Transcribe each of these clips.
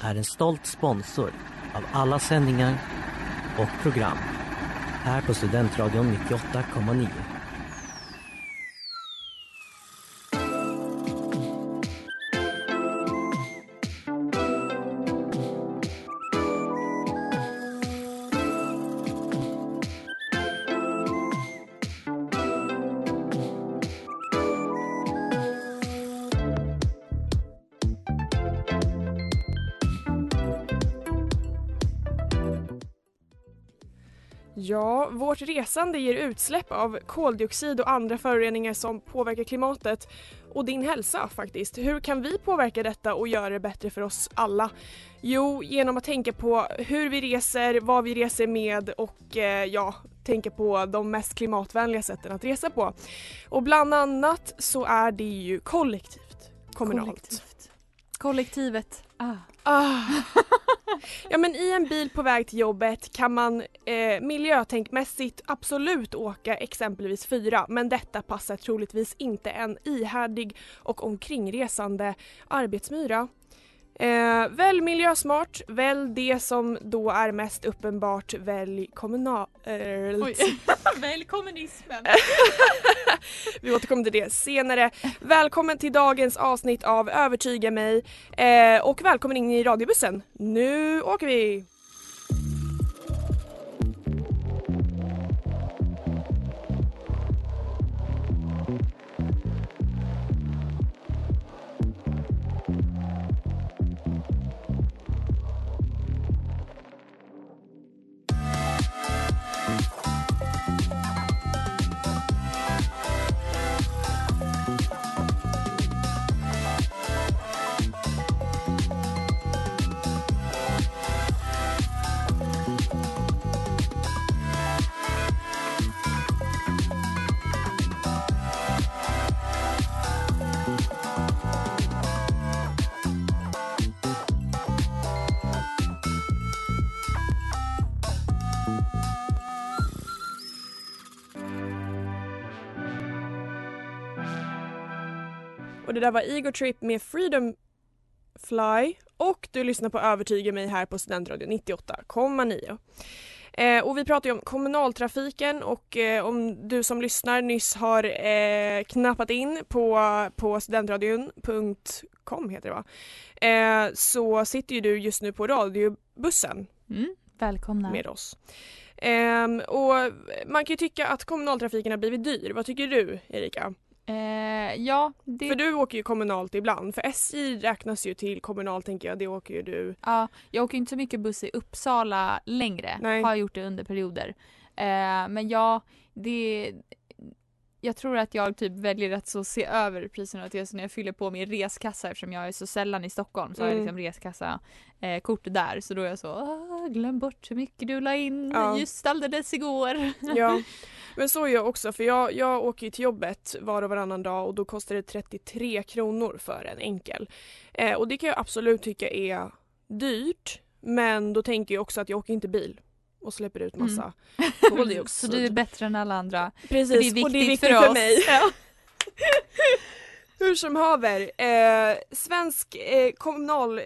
är en stolt sponsor av alla sändningar och program här på Studentradion 98,9. Resande ger utsläpp av koldioxid och andra föroreningar som påverkar klimatet och din hälsa faktiskt. Hur kan vi påverka detta och göra det bättre för oss alla? Jo, genom att tänka på hur vi reser, vad vi reser med och eh, ja, tänka på de mest klimatvänliga sätten att resa på. Och bland annat så är det ju kollektivt, kommunalt. Kollektivt. Kollektivet. Ah. Ah. Ja men i en bil på väg till jobbet kan man eh, miljötänkmässigt absolut åka exempelvis fyra men detta passar troligtvis inte en ihärdig och omkringresande arbetsmyra. Eh, välj miljösmart, välj det som då är mest uppenbart, välj kommunalt. Välj kommunismen. Vi återkommer till det senare. Välkommen till dagens avsnitt av Övertyga mig eh, och välkommen in i radiobussen. Nu åker vi! Det där var Ego Trip med Freedom Fly och du lyssnar på Övertyga mig här på Studentradion 98,9. Eh, och vi pratar ju om kommunaltrafiken och eh, om du som lyssnar nyss har eh, knappat in på, på studentradion.com heter det va? Eh, så sitter ju du just nu på radiobussen Mm. Välkomna. med oss. Ehm, och man kan ju tycka att kommunaltrafiken har blivit dyr. Vad tycker du Erika? Eh, ja, det... För du åker ju kommunalt ibland. För SJ räknas ju till kommunalt tänker jag. Det åker ju du. Ja, jag åker inte så mycket buss i Uppsala längre. Nej. Har gjort det under perioder. Eh, men ja, det... Jag tror att jag typ väljer att så se över priserna till när jag fyller på min reskassa eftersom jag är så sällan i Stockholm så har jag Mm. liksom reskassa eh, kort där så då är jag så "Ah, glöm bort hur mycket du la in Ja. just alldeles igår. Ja. Men så är jag också för jag, jag åker ju till jobbet var och varannan dag och då kostar det 33 kronor för en enkel. Eh, och det kan jag absolut tycka är dyrt. Men då tänker jag också att jag åker inte bil och släpper ut massa koldioxid. så du är bättre än alla andra. Precis, det och det är viktigt för för, mig. Hur som haver, eh, svensk eh, kommunal, eh,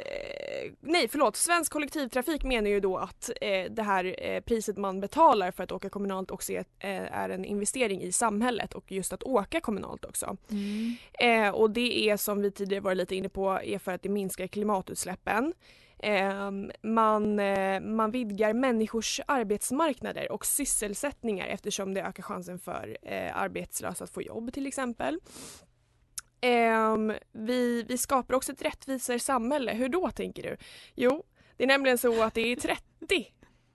nej förlåt, svensk kollektivtrafik menar ju då att eh, det här eh, priset man betalar för att åka kommunalt också är, eh, är en investering i samhället och just att åka kommunalt också. Mm. Och det är som vi tidigare var lite inne på är för att det minskar klimatutsläppen. Ehm, man, eh, man vidgar människors arbetsmarknader och sysselsättningar eftersom det ökar chansen för eh, arbetslösa att få jobb till exempel. Ehm, vi, vi skapar också ett rättvisare samhälle. Hur då tänker du? Jo, det är nämligen så att det är 30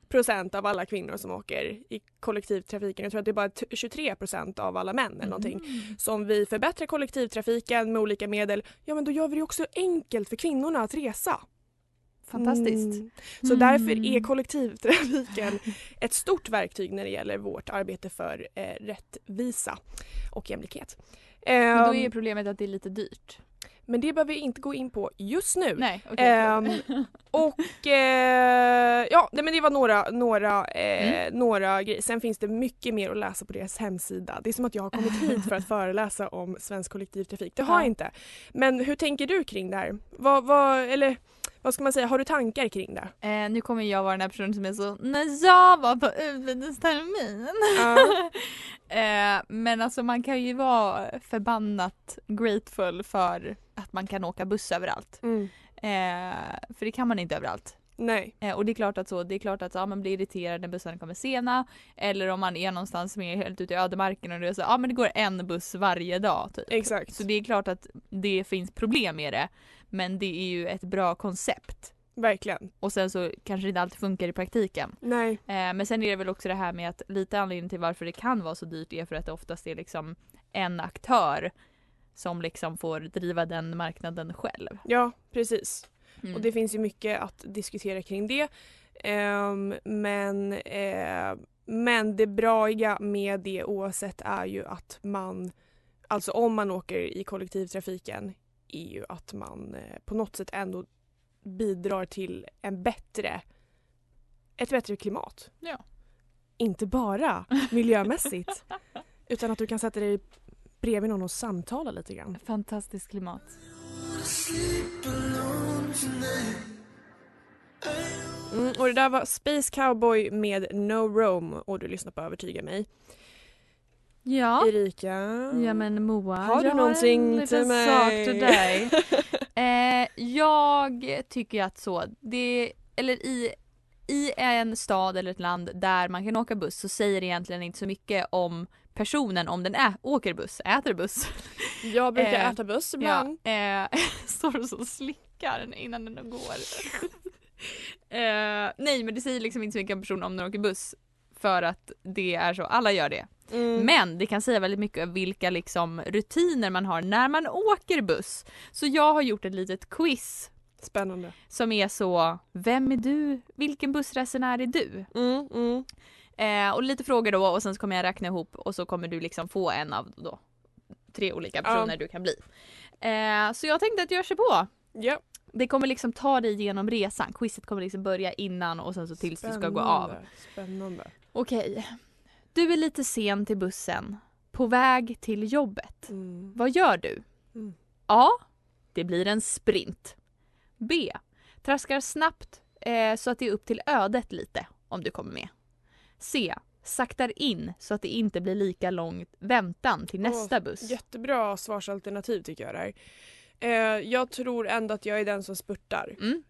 procent av alla kvinnor som åker i kollektivtrafiken. Jag tror att det är bara t- 23 procent av alla män eller någonting. Mm. Så om vi förbättrar kollektivtrafiken med olika medel, ja men då gör vi det också enkelt för kvinnorna att resa. Fantastiskt. Mm. Så därför är Mm. kollektivtrafiken ett stort verktyg när det gäller vårt arbete för eh, rättvisa och jämlikhet. Men då är Ehm, problemet att det är lite dyrt. men det behöver vi inte gå in på just nu. Nej, okej. Ehm, och eh, ja, nej, men det var några, några, eh, Mm. några grejer. Sen finns det mycket mer att läsa på deras hemsida. Det är som att jag har kommit hit för att föreläsa om svensk kollektivtrafik. Det har Ja. jag inte. Men hur tänker du kring det här? Vad, vad, eller vad ska man säga, har du tankar kring det? Eh, nu kommer jag vara den här personen som är så, när jag var på utbildningstermin. Ja. eh, men alltså man kan ju vara förbannat grateful för att man kan åka buss överallt. Mm. Eh, för det kan man inte överallt. Nej. Eh, och det är klart att så, det är klart att ja, man blir irriterad när bussarna kommer sena. Eller om man är någonstans som är helt ute i ödemarken och det är så, ja men det går en buss varje dag typ. Exakt. Så det är klart att det finns problem med det. Men det är ju ett bra koncept. Verkligen. Och sen så kanske det inte alltid funkar i praktiken. Nej. Eh, men sen är det väl också det här med att lite anledningen till varför det kan vara så dyrt är för att det oftast är liksom en aktör som liksom får driva den marknaden själv. Ja, precis. Mm. Och det finns ju mycket att diskutera kring det. Ehm, men, eh, men det braiga med det oavsett är ju att man, alltså om man åker i kollektivtrafiken, är ju att man eh, på något sätt ändå bidrar till en bättre, ett bättre klimat. Ja. Inte bara miljömässigt, utan att du kan sätta dig bredvid någon och samtala lite grann. Fantastiskt klimat. Mm, och det där var Space Cowboy med No Rome och du lyssnar på Övertyga mig. Ja. Erika? Ja men Moa, Har du jag någonting har en till mig? sak till dig. eh, jag tycker att så, det, eller i, i en stad eller ett land där man kan åka buss så säger det egentligen inte så mycket om personen om den ä- åker buss, äter buss. Jag brukar Eh, äta buss ibland. Ja, eh, står och så slickar innan den går. eh, nej men det säger liksom inte så mycket om personen om den åker buss. För att det är så, alla gör det. Mm. Men det kan säga väldigt mycket om vilka liksom rutiner man har när man åker buss. Så jag har gjort ett litet quiz Spännande. som är så, vem är du? Vilken bussresenär är du? Mm, mm. Eh, och lite frågor då och sen så kommer jag räkna ihop och så kommer du liksom få en av då tre olika personer Ja. du kan bli. Eh, så jag tänkte att jag kör på. Ja. Det kommer liksom ta dig igenom resan. Quizet kommer liksom börja innan och sen så tills du ska gå av. Spännande. Spännande. Okej. Du är lite sen till bussen. På väg till jobbet. Mm. Vad gör du? Mm. A. Det blir en sprint. B. Traskar snabbt eh, så att det är upp till ödet lite om du kommer med. C. Saktar in så att det inte blir lika lång väntan till nästa Åh, buss. Jättebra svarsalternativ tycker jag där. Eh, jag tror ändå att jag är den som spurtar. Mm.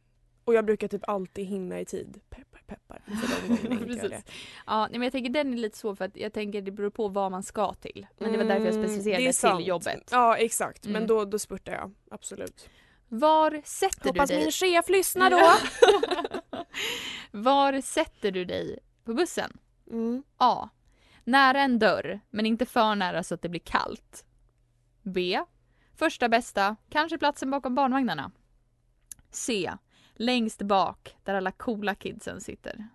Och jag brukar typ alltid hinna i tid. Peppar peppar. Precis. Ja, nej, men jag tänker den är lite svår för att jag tänker det beror på vad man ska till. Men det var därför jag Mm, specificerade sant. till jobbet. Ja exakt, Mm. men då, då spurtar jag. Absolut. Var sätter Hoppas du dig? min chef lyssnar då. Var sätter du dig på bussen? Mm. A. Nära en dörr, men inte för nära så att det blir kallt. B. Första bästa, kanske platsen bakom barnvagnarna. C. Längst bak, där alla coola kidsen sitter.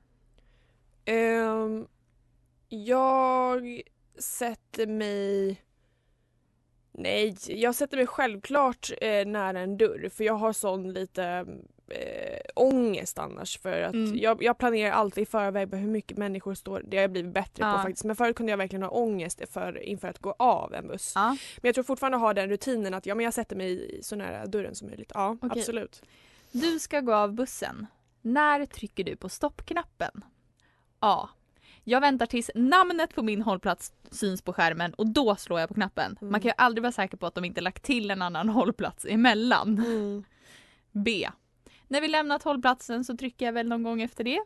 Ehm, jag sätter mig... Nej, jag sätter mig självklart eh, nära en dörr för jag har sån lite eh, ångest annars för att Mm. jag, jag planerar alltid i förväg hur mycket människor står. Det har jag blivit bättre Ja. på faktiskt men förut kunde jag verkligen ha ångest för, inför att gå av en buss. Ja. Men jag tror fortfarande ha den rutinen att ja, men jag sätter mig så nära dörren som möjligt. Ja, Okej. absolut. Du ska gå av bussen. När trycker du på stoppknappen? A. Jag väntar tills namnet på min hållplats syns på skärmen och då slår jag på knappen. Mm. Man kan ju aldrig vara säker på att de inte lagt till en annan hållplats emellan. Mm. B. När vi lämnat hållplatsen så trycker jag väl någon gång efter det.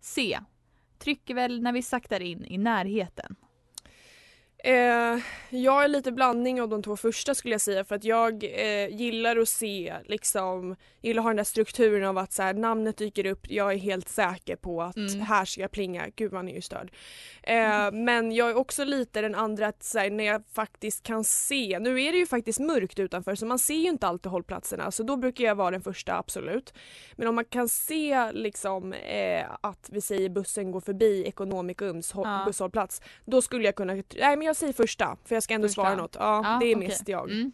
C. Trycker väl när vi saktar in i närheten. Eh, jag är lite blandning av de två första skulle jag säga för att jag eh, gillar att se liksom, gillar att ha den där strukturen av att så här, namnet dyker upp, jag är helt säker på att Mm. här ska jag plinga, gud man är ju störd. Eh, Men jag är också lite den andra att så här, när jag faktiskt kan se, nu är det ju faktiskt mörkt utanför så man ser ju inte alltid hållplatserna så då brukar jag vara den första absolut. Men om man kan se liksom eh, att vi säger bussen går förbi Ekonomikums hå- Ja. busshållplats då skulle jag kunna, nej men jag säger första för jag ska ändå Första. svara något. Ja, Ja, det är okej. mest jag. Mm.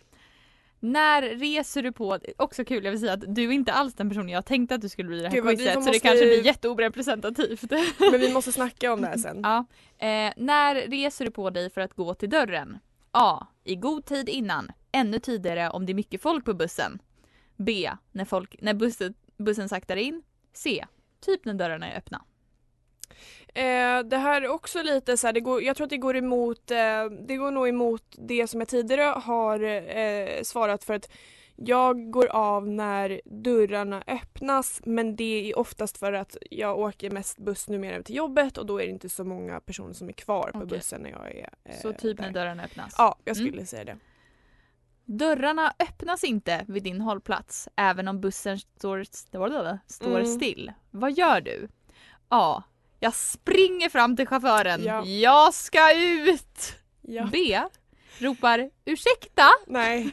När reser du på, också kul jag vill säga att du är inte alls den personen jag tänkte att du skulle bli i det här Gud, quizet så måste- det kanske blir jätteorepresentativt. Men vi måste snacka om det här sen. ja. eh, när reser du på dig för att gå till dörren? A. I god tid innan. Ännu tidigare om det är mycket folk på bussen. B. När, folk, när bussen, bussen saktar in. C. Typ när dörrarna är öppna. Eh, det här är också lite så här, det går, jag tror att det går emot, eh, det går nog emot det som jag tidigare har eh, svarat för att jag går av när dörrarna öppnas men det är oftast för att jag åker mest buss numera till jobbet och då är det inte så många personer som är kvar på Okej. bussen när jag är eh, Så typ där. när dörrarna öppnas. Ja, jag skulle Mm. säga det. Dörrarna öppnas inte vid din hållplats även om bussen står, står, står Mm. still. Vad gör du? A. Jag springer fram till chauffören. Ja. Jag ska ut! Ja. B. Ropar ursäkta? Nej,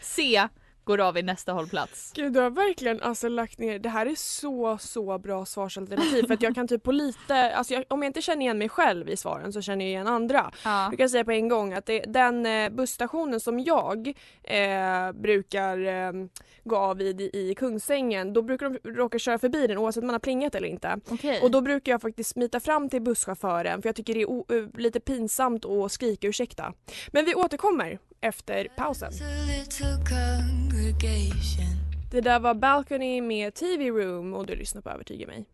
C. Går av vid nästa hållplats. gud du har verkligen alltså lagt ner, det här är så så bra svarsalternativ för att jag kan typ på lite, alltså jag, om jag inte känner igen mig själv i svaren så känner jag igen andra. Ja. Jag kan säga på en gång att det, den eh, busstationen som jag eh, brukar eh, gå av vid i, i Kungsängen, då brukar de råka köra förbi den oavsett om man har plingat eller inte. Okej. Och då brukar jag faktiskt smita fram till busschauffören för jag tycker det är eh, lite pinsamt att skrika ursäkta. Men vi återkommer efter pausen. Det där var Balcony med TV Room och du lyssnar på Övertyga mig.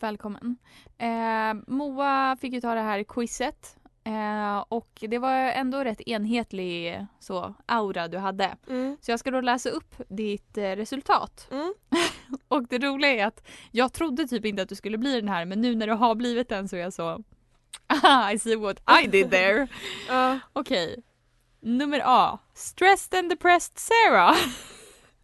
Välkommen. Eh, Moa fick ju ta det här quizet. Eh, och det var ändå rätt enhetlig så, aura du hade. Mm. Så jag ska då läsa upp ditt eh, resultat. Mm. Och det roliga är att jag trodde typ inte att du skulle bli den här men nu när du har blivit den så är jag så "Ah, I see what I did there. Ja. Okej. Nummer A. Stressed and depressed Sarah.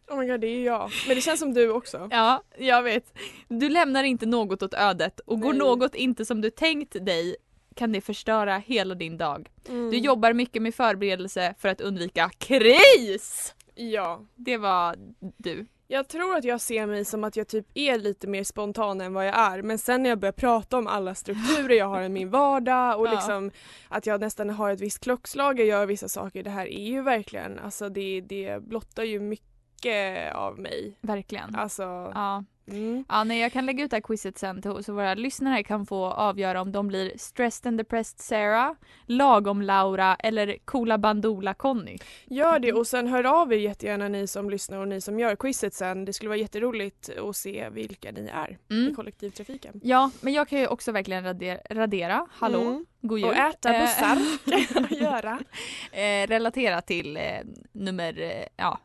Oh my god, det är jag. Men det känns som du också. Ja, jag vet. Du lämnar inte något åt ödet och går Nej. något inte som du tänkt dig kan det förstöra hela din dag. Mm. Du jobbar mycket med förberedelse för att undvika kris! Ja. Det var du. Jag tror att jag ser mig som att jag typ är lite mer spontan än vad jag är men sen när jag börjar prata om alla strukturer jag har i min vardag och Ja. liksom att jag nästan har ett visst klockslag, jag gör vissa saker. Det här är ju verkligen, alltså det, det blottar ju mycket av mig. Verkligen. Alltså, Ja. Mm. Ja, nej, jag kan lägga ut det här quizet sen till, så våra lyssnare kan få avgöra om de blir stressed and depressed Sarah, lagom Laura eller coola Bandoola Conny. Gör det och sen hör av er jättegärna ni som lyssnar och ni som gör quizet sen. Det skulle vara jätteroligt att se vilka ni är i Mm. kollektivtrafiken. Ja, men jag kan ju också verkligen radera, radera hallå, Mm. God jul. Och äta Eh, bussar jag göra. eh, relatera till eh, nummer, eh, ja,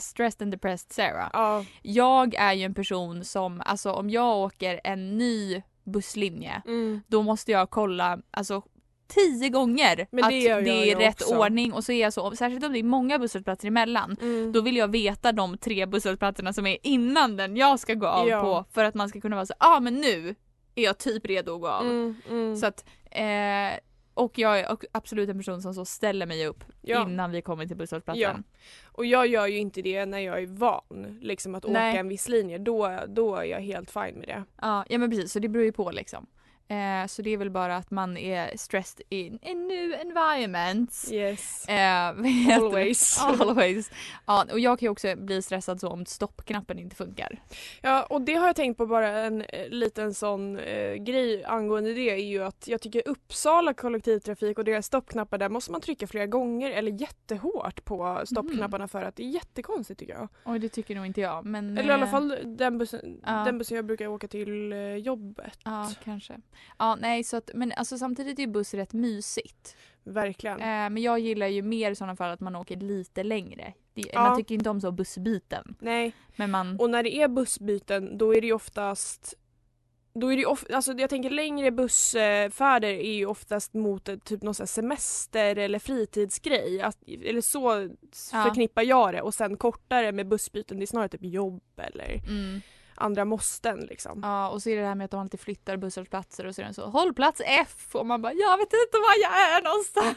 stressed and depressed Sarah. Ja. Jag är ju en person som, alltså om jag åker en ny busslinje, Mm. då måste jag kolla, alltså tio gånger Men det att gör det är rätt också. ordning och så är jag så, särskilt om det är många busshållplatser emellan, Mm. då vill jag veta de tre busshållplatserna som är innan den jag ska gå av Ja. på för att man ska kunna vara så ja ah, men nu är jag typ redo att gå av. Mm, mm. Så att, eh, och jag är absolut en person som så ställer mig upp Ja. innan vi kommer till busshållplatsen. Ja. Och jag gör ju inte det när jag är van liksom att Nej. åka en viss linje. Då, då är jag helt fine med det. Ja, ja men precis, så det beror ju på liksom. Eh, så det är väl bara att man är stressed in a new environment. Yes. Eh? Always. Always. Ja, och jag kan ju också bli stressad så om stoppknappen inte funkar. Ja och det har jag tänkt på bara en eh, liten sån eh, grej angående det är ju att jag tycker Uppsala kollektivtrafik och deras stoppknappar där måste man trycka flera gånger eller jättehårt på stoppknapparna för att det är jättekonstigt tycker jag. Oj, det tycker nog inte jag. Men, Eller i alla eh, fall den bussen, den bussen jag brukar åka till jobbet. Ja, kanske. Ja, nej, så att, men alltså samtidigt är ju buss rätt mysigt. Verkligen. Eh, men jag gillar ju mer i sådana fall att man åker lite längre. Det, Ja. Man tycker inte om så bussbyten. Nej, Men man... och när det är bussbyten då är det ju oftast då är det of, alltså jag tänker längre bussfärder är ju oftast mot typ någon semester eller fritidsgrej. Att, eller så Ja. förknippar jag det och sen kortare med bussbyten det är snarare typ jobb eller Mm. Andra måsten liksom. Ja och så är det det här med att de alltid flyttar busshållplatser och så är den så hållplats F och man bara jag vet inte var jag är någonstans.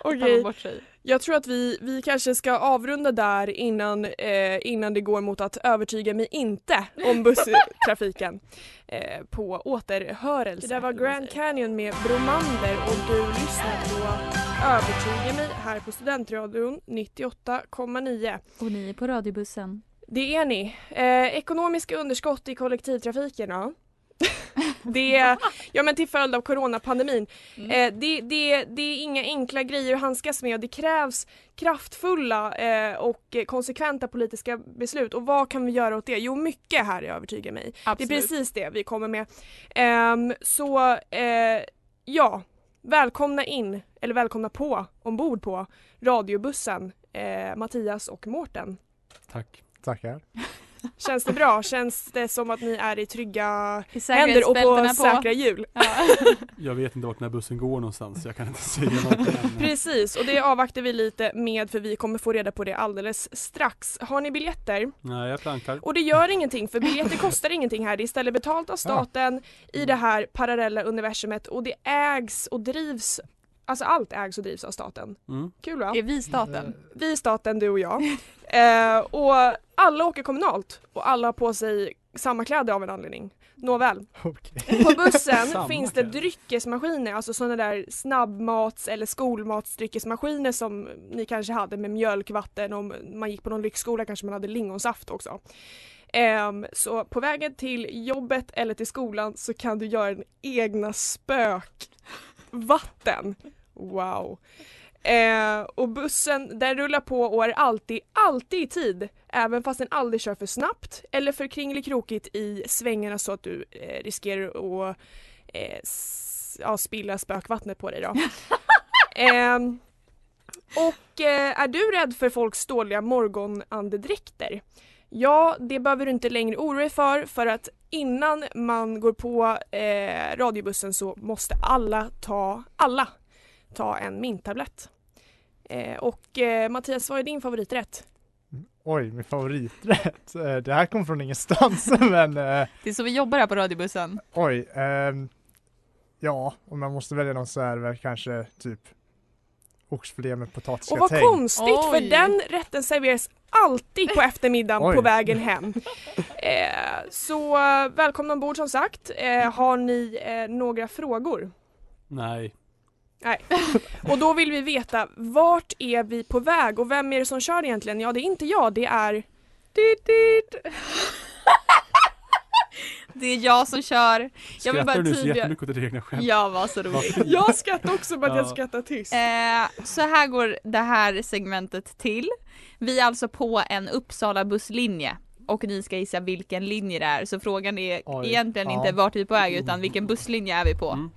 Okej, sig. jag tror att vi, vi kanske ska avrunda där innan, eh, innan det går mot att övertyga mig inte om busstrafiken eh, på återhörelse. Det där var Grand Canyon med Bromander och du lyssnar på Övertyga mig här på Studentradion 98,9. Och ni är på radiobussen. Det är ni. Eh, ekonomiska underskott i kollektivtrafiken ja. Det är, ja men till följd av coronapandemin. Mm. Eh, det, det, det är inga enkla grejer att handskas med och det krävs kraftfulla eh, och konsekventa politiska beslut. Och vad kan vi göra åt det? Jo mycket här övertygar mig. Absolut. Det är precis det vi kommer med. Ehm, så eh, ja, välkomna in, eller välkomna på, ombord på radiobussen eh, Mattias och Mårten. Tack. Tackar. Känns det bra? Känns det som att ni är i trygga I händer och på säkerhetsbältena säkra hjul? Ja. Jag vet inte vart den här bussen går någonstans, jag kan inte säga något. Precis, och det avvaktar vi lite med för vi kommer få reda på det alldeles strax. Har ni biljetter? Nej, jag plankar. Och det gör ingenting för biljetter kostar ingenting här. Det är istället betalt av staten i det här parallella universumet och det ägs och drivs Alltså allt ägs och drivs av staten. Mm. Kul va? Är vi staten? Vi är staten, du och jag. Eh, och alla åker kommunalt och alla har på sig samma kläder av en anledning. Nåväl. Okej. På bussen finns det dryckesmaskiner, alltså sådana där snabbmats eller skolmatsdryckesmaskiner som ni kanske hade med mjölk, vatten och om man gick på någon lyxskola kanske man hade lingonsaft också. Ehm, så på vägen till jobbet eller till skolan så kan du göra en egna spökvatten. Wow. Eh, och bussen den rullar på och är alltid, alltid i tid. Även fast den aldrig kör för snabbt eller för kringelikrokigt i svängarna så att du eh, riskerar att eh, ja, spilla spökvattnet på dig då. Ehm, och eh, är du rädd för folks dåliga morgonandedräkter? Ja, det behöver du inte längre oroa dig för för att innan man går på eh, radiobussen så måste alla ta, alla ta en minttablett. Eh, och eh, Mattias, vad är din favoriträtt? Oj, min favoriträtt. Eh, Det här kom från ingenstans men eh, Det är så vi jobbar här på radiobussen. oj. ehm, ja, om man måste välja någon så är det väl kanske typ oxfilé med Och potatisgratäng. vad konstigt för Oj. den rätten serveras alltid på eftermiddagen Oj. på vägen hem. Eh, så välkomna ombord som sagt. Eh, har ni eh, några frågor? Nej. Och då vill vi veta vart är vi på väg och vem är det som kör egentligen? Ja det är inte jag, det är Dit, dit. Det är jag som kör. Jag vill bara Skrattar du så jättemycket åt ditt egna skämt? Jag var så rolig. Jag skrattar också på att jag Ja. skrattar tyst. Eh, så här går det här segmentet till. Vi är alltså på en Uppsala busslinje och ni ska gissa vilken linje det är. Så frågan är Oj, egentligen ja. inte vart vi är på väg utan vilken busslinje är vi på. Mm.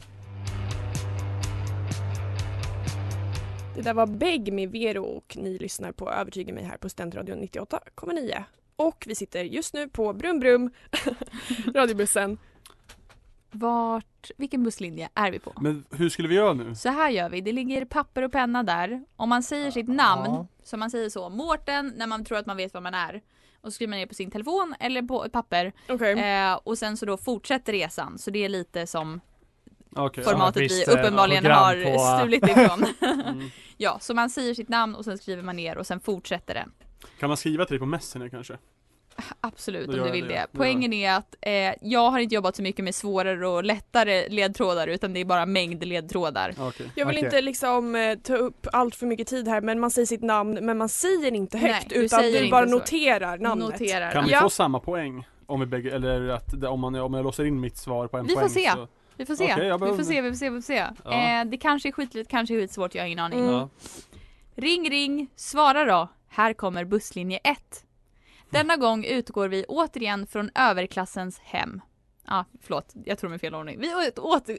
Det där var Beg med Vero och ni lyssnar på Övertyga mig här på Studentradion 98,9. Och vi sitter just nu på Brum Brum, radiobussen. Vart, vilken busslinje är vi på? Men hur skulle vi göra nu? Så här gör vi, det ligger papper och penna där. Om man säger sitt namn, Ja. så man säger så, Mårten, när man tror att man vet vad man är. Och så skriver man ner på sin telefon eller på ett papper. Okej. Eh, och sen så då fortsätter resan. Så det är lite som. Som formatet vi eh, uppenbarligen har på- stulit ifrån. Mm. ja, så man säger sitt namn och sen skriver man ner och sen fortsätter den. Kan man skriva till dig på Messenger kanske? Absolut om du jag vill det. det. Ja. Poängen är att eh, jag har inte jobbat så mycket med svårare och lättare ledtrådar utan det är bara mängd ledtrådar. Okej. Jag vill Okej. inte liksom eh, ta upp allt för mycket tid här men man säger sitt namn men man säger inte Nej, högt du utan du bara så. noterar namnet. Noterar. Kan vi Ja. få samma poäng? Om vi bägge, eller att om, man, om jag låser in mitt svar på en Vi får poäng se. så... Vi får se. Okej, jag vi får behöver- se, vi får se, vi får se. Ja. Eh, det kanske är skitligt, kanske är skitsvårt, jag har ingen aning. Mm. Ja. Ring ring, svara då. Här kommer busslinje 1. Denna gång utgår vi återigen från överklassens hem. Ja, ah, förlåt, jag tror med fel ordning. Vi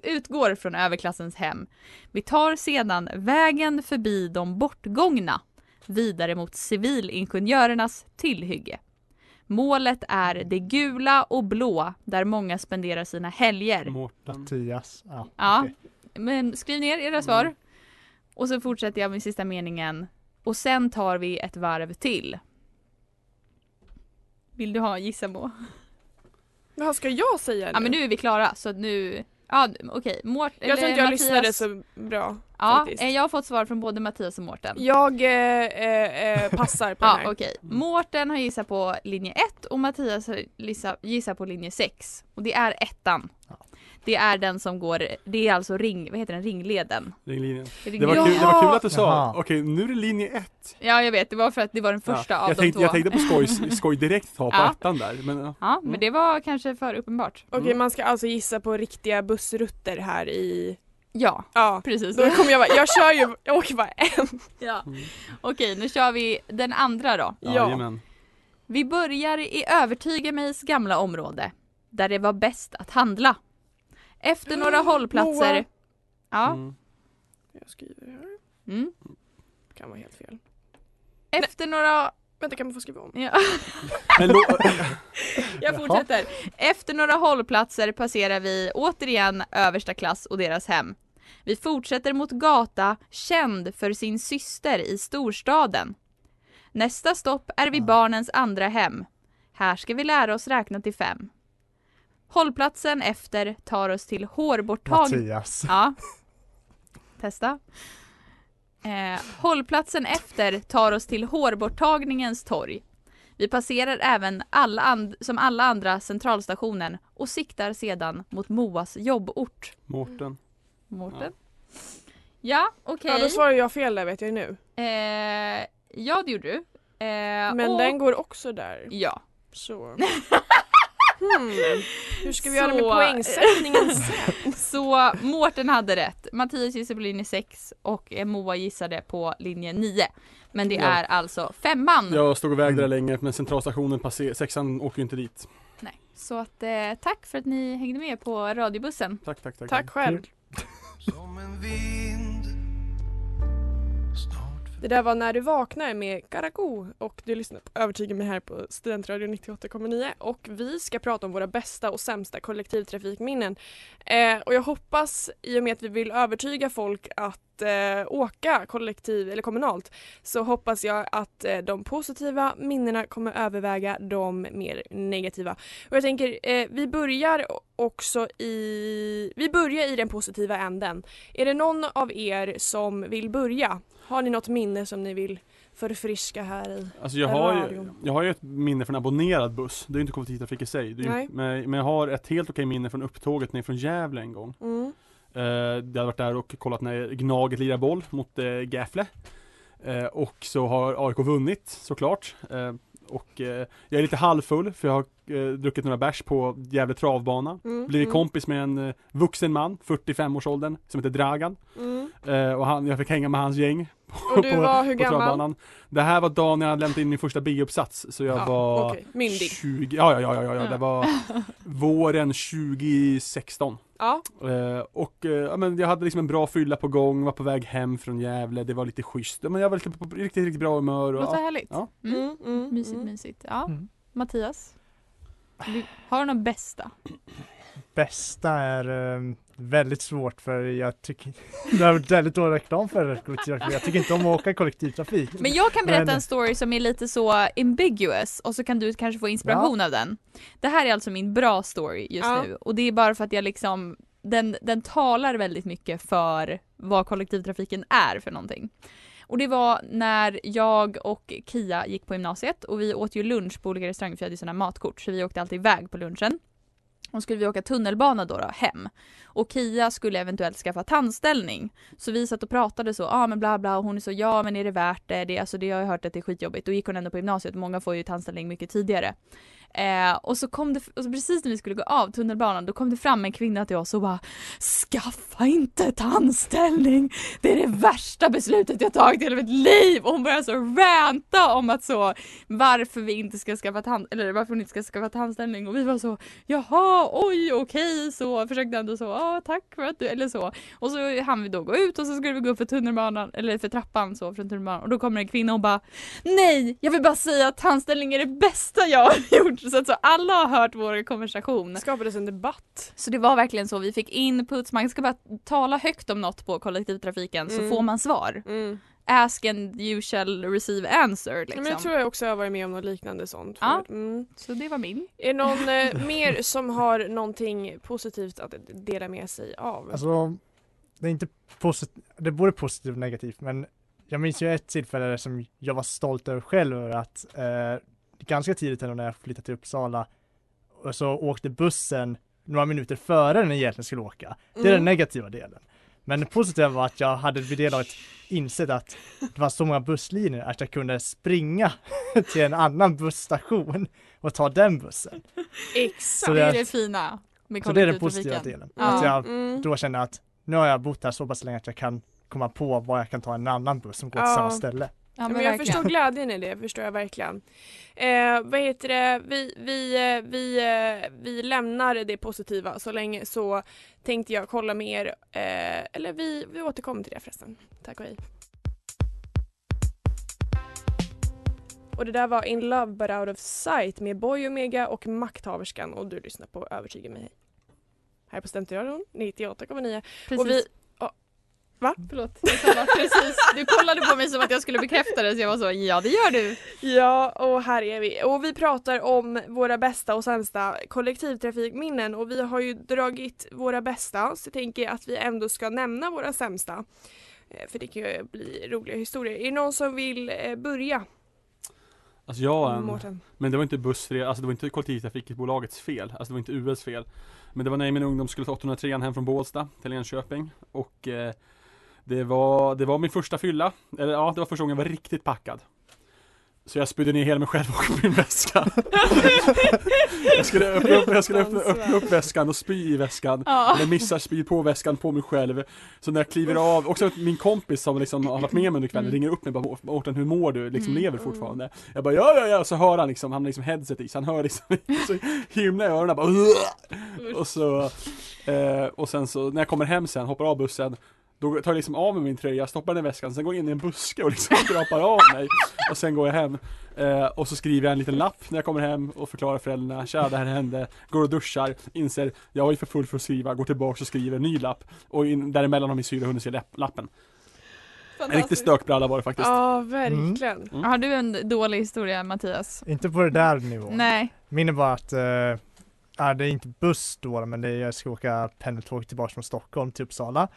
utgår från överklassens hem. Vi tar sedan vägen förbi de bortgångna. vidare mot civilingenjörernas tillhygge. Målet är det gula och blå där många spenderar sina helger. Mårten. Mattias. Ja. Ja, okej. men skriv ner era svar. Mm. Och så fortsätter jag med sista meningen. Och sen tar vi ett varv till. Vill du ha gissa på? Vad ska jag säga Ja men nu är vi klara så nu, ja okej, Mårt, Jag tror inte jag Mattias- lyssnade så bra Ja, faktiskt. eh, jag har fått svar från både Mattias och Mårten. Jag eh, eh, eh, passar på Ja den här. okej, Mårten har gissat på linje 1 och Mattias har gissa- gissat på linje 6. Och det är ettan. Ja. Det är den som går, det är alltså ring, vad heter den, ringleden. Ringlinjen. Ring- Det var, kul, det var kul att du sa, Jaha. okej nu är det linje ett. Ja jag vet, det var för att det var den första ja. av jag de tänkte, två. Jag tänkte på skoj, skoj direkt ta på Ja. ettan där. Men, ja. Ja, men Mm. det var kanske för uppenbart. Okej Mm. man ska alltså gissa på riktiga bussrutter här i... Ja, Ja. precis. Då kommer jag vara, jag kör ju, jag åker bara en. ja. Mm. Okej, nu kör vi den andra då. Ja. Jajamän. Vi börjar i Övertygamejs gamla område, där det var bäst att handla. Efter några hållplatser... Moa. Ja. Mm. Jag skriver här, Mm. kan vara helt fel. Efter några... Vänta kan man få skriva om? Ja. Jag Jaha. fortsätter. Efter några hållplatser passerar vi återigen översta klass och deras hem. Vi fortsätter mot gata känd för sin syster i storstaden. Nästa stopp är vid Ah. barnens andra hem. Här ska vi lära oss räkna till fem. Hållplatsen efter tar oss till hårborttag... Mattias. Ja. Testa. Eh, hållplatsen efter tar oss till hårborttagningens torg. Vi passerar även alla and- som alla andra centralstationen och siktar sedan mot Moas jobbort. Mårten. Mårten? Ja, okej. Ja då svarar jag fel där vet jag nu. eh, ja, det gjorde du. Eh, Men och- den går också där. Ja. Så. Hmm. Hur ska vi göra med Så- poängsättningen sen? Så Mårten hade rätt. Mattias gissade på linje 6 och Moa gissade på linje 9. Men det Ja. är alltså femman. Jag stod och vägde Mm. där länge men centralstationen passer, sexan åker ju inte dit. Nej. Så att eh, tack för att ni hängde med på radiobussen. Tack, tack, tack. Tack själv. Som en vind Snart det där var När du vaknar med Karakou och du lyssnar på Övertyga mig här på Studentradion 98,9 och vi ska prata om våra bästa och sämsta kollektivtrafikminnen. Eh, och jag hoppas i och med att vi vill övertyga folk att eh, åka kollektiv eller kommunalt så hoppas jag att eh, de positiva minnena kommer överväga de mer negativa. Och jag tänker eh, vi börjar också i vi börjar i den positiva änden. Är det någon av er som vill börja? Har ni något minne som ni vill förfriska här i? Alltså jag har, ju, jag har ju ett minne från abonnerad buss. Det är ju inte kollektivtrafik i sig. Ju, men, jag har ett helt okej minne från upptåget ner från Gävle en gång. Mm. Eh, jag hade varit där och kollat när Gnaget lirar boll mot eh, Gävle. Eh, och så har AIK vunnit såklart. Eh, och eh, jag är lite halvfull för jag har eh, druckit några bärs på Gävle travbana. Mm. Blivit mm, kompis med en eh, vuxen man, 45-årsåldern, som heter Dragan. Mm. Eh, och han, jag fick hänga med hans gäng Och du på, var hur på gammal? travbanan. Det här var dagen jag hade lämnat in min första biuppsats, så jag Ja, var okej. Myndig. 20, ja, ja, ja, ja, ja, Ja. det var våren 2016. Ja. Eh, och eh, ja, men jag hade liksom en bra fylla på gång, var på väg hem från Gävle, det var lite schysst. Men jag var lite på på riktigt, riktigt bra humör. Och, Låter ja. härligt. Ja. Mm. Mm, mm, Mysigt, mm. mysigt. Ja. Mm. Mattias? Du, har du något bästa? Bästa är eh, väldigt svårt för jag tycker det har varit väldigt dålig reklam för kollektivtrafik. Jag tycker inte om att åka kollektivtrafik. Men jag kan berätta Men- en story som är lite så ambiguous och så kan du kanske få inspiration av den. Det här är alltså min bra story just Ja. nu och det är bara för att jag liksom den, den talar väldigt mycket för vad kollektivtrafiken är för någonting. Och det var när jag och Kia gick på gymnasiet och vi åt ju lunch på olika restauranger för jag hade ju sådana matkort så vi åkte alltid iväg på lunchen. Och skulle vi åka tunnelbana då, då hem. Och Kia skulle eventuellt skaffa tandställning. Så vi satt och pratade så, ja ah, men bla bla och hon är så, ja men är det värt det? det alltså det har jag hört att det är skitjobbigt. Då gick hon ändå på gymnasiet, många får ju tandställning mycket tidigare. Eh, och så kom det, och så precis när vi skulle gå av tunnelbanan då kom det fram en kvinna till oss och bara Skaffa inte tandställning! Det är det värsta beslutet jag tagit i hela mitt liv! Och hon började så ranta om att så varför vi inte ska skaffa tand, eller varför hon inte ska skaffa tandställning och vi var så jaha, oj, okej, så försökte ändå så, ja tack för att du, eller så. Och så hann vi då gå ut och så skulle vi gå upp för tunnelbanan, eller för trappan så från tunnelbanan och då kommer en kvinna och bara Nej, jag vill bara säga att tandställning är det bästa jag har gjort. Så att så alla har hört vår konversation. skapades en debatt. Så det var verkligen så, vi fick inputs, man ska bara tala högt om något på kollektivtrafiken så Mm. får man svar. Mm. Ask and you shall receive answer liksom. Men jag tror jag också har varit med om något liknande sånt. Ja. Mm. Så det var min. Är det någon eh, mer som har någonting positivt att dela med sig av? Alltså, det är inte positivt, det är både positivt och negativt, men jag minns ju ett tillfälle som jag var stolt över själv över att eh, ganska tidigt ändå när jag flyttade till Uppsala och så åkte bussen några minuter före den egentligen skulle åka. Det är den Mm. negativa delen. Men det positiva var att jag hade vid det laget insett att det var så många busslinjer att jag kunde springa till en annan busstation och ta den bussen. Exakt. Så det är det- det fina med Så det är den positiva delen. Ja. Att jag Mm. då kände att nu har jag bott här så pass länge att jag kan komma på var jag kan ta en annan buss som går till Ja. samma ställe. Men men jag verkligen. förstår glädjen i det, förstår jag verkligen. Eh, vad heter det, vi, vi, eh, vi, eh, vi lämnar det positiva så länge så tänkte jag kolla med er, eh, eller vi, vi återkommer till det förresten. Tack och hej. Och det där var In Love But Out of Sight med Boy Omega och Makthaverskan och du lyssnar på Övertyga mig. Här på Studentradion 98,9 Precis. och vi, va? Förlåt, precis. Du kollade på mig som att jag skulle bekräfta det så jag var så, ja det gör du. Ja, och här är vi. Och vi pratar om våra bästa och sämsta kollektivtrafikminnen och vi har ju dragit våra bästa så jag tänker att vi ändå ska nämna våra sämsta. Eh, För det kan ju bli roliga historier. Är det någon som vill eh, börja? Alltså jag har en, Mårten. men det var inte bussre, alltså det var inte kollektivtrafikbolagets fel, alltså det var inte ULs fel. Men det var när jag i min ungdom skulle ta 803 hem från Bålsta till Enköping och eh, det var, det var min första fylla, eller ja det var första gången jag var riktigt packad. Så jag spydde ner hela mig själv och min väska. jag skulle öppna upp, jag skulle öppna, öppna upp väskan och spy i väskan. Ja. Men missar spy på väskan på mig själv. Så när jag kliver av, också min kompis som liksom har varit med mig under kvällen Mm. ringer upp mig och bara Mårten hur mår du? Liksom Mm. lever fortfarande? Jag bara ja ja ja, så hör han liksom, han har liksom headset i så han hör liksom så himla i öronen bara "Ugh!" Och så, eh, och sen så när jag kommer hem sen, hoppar av bussen då tar jag liksom av mig min tröja, stoppar den i väskan, sen går jag in i en buske och liksom skrapar av mig Och sen går jag hem eh, Och så skriver jag en liten lapp när jag kommer hem och förklarar föräldrarna Tja det här hände, går och duschar, inser Jag var ju för full för att skriva, går tillbaks och skriver en ny lapp Och in, däremellan har min syrra hunnit se lapp, lappen En riktig stökbralla var det faktiskt Ja, verkligen. Mm. Har du en dålig historia Mattias? Inte på det där nivån. Nej. Min är bara att, eh, ja, det är inte buss då, men det är, jag ska åka pendeltåg tillbaka från Stockholm till Uppsala.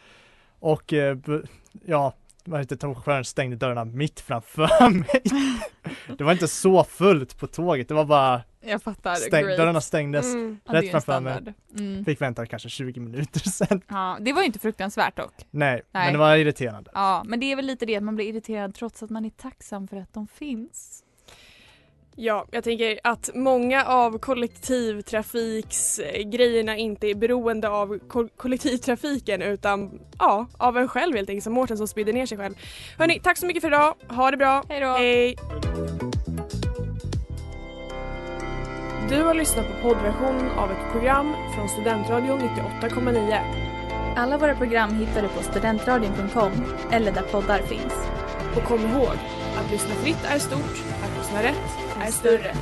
Och eh, ja, vad heter tågchauffören stängde dörrarna mitt framför mig. det var inte så fullt på tåget, det var bara Jag fattar. stäng, Great. dörrarna stängdes. Mm. Rätt framför mig. Mm. Fick vänta kanske 20 minuter sen. Ja, det var ju inte fruktansvärt dock. Nej, Nej. men det var irriterande. Ja, men det är väl lite det att man blir irriterad trots att man är tacksam för att de finns. Ja, jag tänker att många av kollektivtrafiksgrejerna inte är beroende av ko- kollektivtrafiken utan ja, av en själv helt enkelt, som Mårten som spydde ner sig själv. Hörni, tack så mycket för idag. Ha det bra. Hej då! Hej! Du har lyssnat på poddversion av ett program från Studentradion 98,9. Alla våra program hittar du på studentradion.com eller där poddar finns. Och kom ihåg, att lyssna fritt är stort, att lyssna rätt är större.